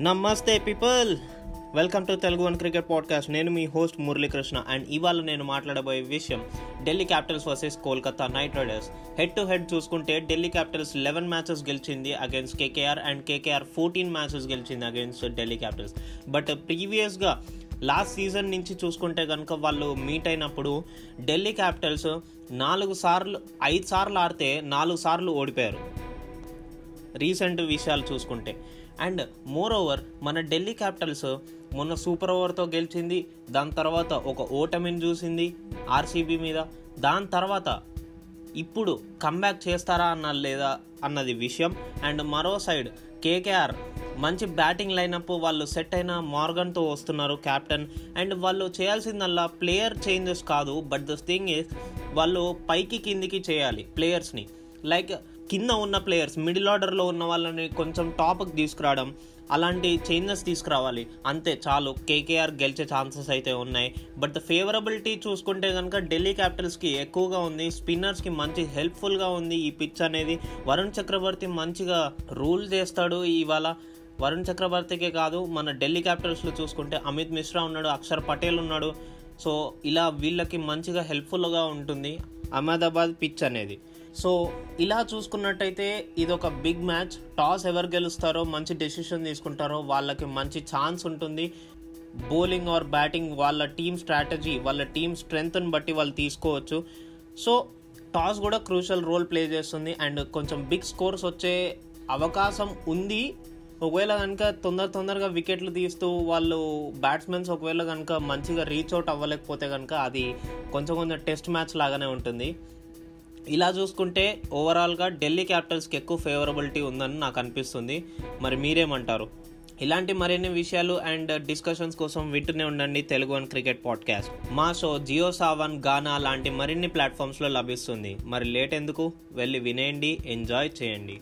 నమస్తే people. Welcome to Telugu one cricket podcast. నేను మీ హోస్ట్ మురళీకృష్ణ అండ్ ఇవాళ నేను మాట్లాడబోయే విషయం Delhi Capitals versus Kolkata Knight Riders. Head to head చూసుకుంటే ఢిల్లీ క్యాపిటల్స్ లెవెన్ మ్యాచెస్ గెలిచింది against KKR and KKR fourteen matches గెలిచింది అగైన్స్ ఢిల్లీ క్యాపిటల్స్. బట్ ప్రీవియస్గా లాస్ట్ సీజన్ నుంచి చూసుకుంటే కనుక వాళ్ళు మీట్ అయినప్పుడు ఢిల్లీ క్యాపిటల్స్ నాలుగు సార్లు ఐదు సార్లు ఆడితే నాలుగు సార్లు ఓడిపోయారు. రీసెంట్ విషయాలు చూసుకుంటే. అండ్ మోర్ ఓవర్ మన ఢిల్లీ క్యాపిటల్స్ మొన్న సూపర్ ఓవర్తో గెలిచింది దాని తర్వాత ఒక ఓటమిని చూసింది ఆర్సీబీ మీద. దాని తర్వాత ఇప్పుడు కంబ్యాక్ చేస్తారా అన్న లేదా అన్నది విషయం. అండ్ మరో సైడ్ కేకేఆర్ మంచి బ్యాటింగ్ లైనప్ వాళ్ళు సెట్ అయిన మార్గన్తో వస్తున్నారు కెప్టెన్ అండ్ వాళ్ళు చేయాల్సిందల్లా ప్లేయర్ చేంజెస్ కాదు బట్ ద థింగ్ ఇస్ వాళ్ళు పైకి కిందికి చేయాలి ప్లేయర్స్ని లైక్ కింద ఉన్న ప్లేయర్స్ మిడిల్ ఆర్డర్లో ఉన్న వాళ్ళని కొంచెం టాప్కి తీసుకురావడం అలాంటి చేంజెస్ తీసుకురావాలి. అంతే చాలు. కేకేఆర్ గెలిచే ఛాన్సెస్ అయితే ఉన్నాయి. బట్ ద ఫేవరబిలిటీ చూసుకుంటే కనుక ఢిల్లీ క్యాపిటల్స్కి ఎక్కువగా ఉంది. స్పిన్నర్స్కి మంచి హెల్ప్ఫుల్గా ఉంది ఈ పిచ్ అనేది. వరుణ్ చక్రవర్తి మంచిగా రూల్ చేస్తాడు ఇవాళ. వరుణ్ చక్రవర్తికే కాదు మన ఢిల్లీ క్యాపిటల్స్లో చూసుకుంటే అమిత్ మిశ్రా ఉన్నాడు అక్షర్ పటేల్ ఉన్నాడు. సో ఇలా వీళ్ళకి మంచిగా హెల్ప్ఫుల్గా ఉంటుంది అహ్మదాబాద్ పిచ్ అనేది. సో ఇలా చూసుకున్నట్టయితే ఇది ఒక బిగ్ మ్యాచ్. టాస్ ఎవరు గెలుస్తారో మంచి డెసిషన్ తీసుకుంటారో వాళ్ళకి మంచి ఛాన్స్ ఉంటుంది. బౌలింగ్ ఆర్ బ్యాటింగ్ వాళ్ళ టీమ్ స్ట్రాటజీ వాళ్ళ టీమ్ స్ట్రెంగ్త్ని బట్టి వాళ్ళు తీసుకోవచ్చు. సో టాస్ కూడా క్రూషల్ రోల్ ప్లే చేస్తుంది. అండ్ కొంచెం బిగ్ స్కోర్స్ వచ్చే అవకాశం ఉంది. ఒకవేళ కనుక తొందర తొందరగా వికెట్లు తీస్తూ వాళ్ళు బ్యాట్స్మెన్స్ ఒకవేళ కనుక మంచిగా రీచ్ అవుట్ అవ్వలేకపోతే కనుక అది కొంచెం కొంచెం టెస్ట్ మ్యాచ్ లాగానే ఉంటుంది. ఇలా చూసుకుంటే ఓవరాల్గా ఢిల్లీ క్యాపిటల్స్కి ఎక్కువ ఫేవరబిలిటీ ఉందని నాకు అనిపిస్తుంది. మరి మీరేమంటారు? ఇలాంటి మరిన్ని విషయాలు అండ్ డిస్కషన్స్ కోసం వింటూనే ఉండండి తెలుగు వన్ క్రికెట్ పాడ్కాస్ట్. మా షో జియో సావన్ గానా లాంటి మరిన్ని ప్లాట్ఫామ్స్లో లభిస్తుంది. మరి లేట్ ఎందుకు? వెళ్ళి వినేయండి ఎంజాయ్ చేయండి.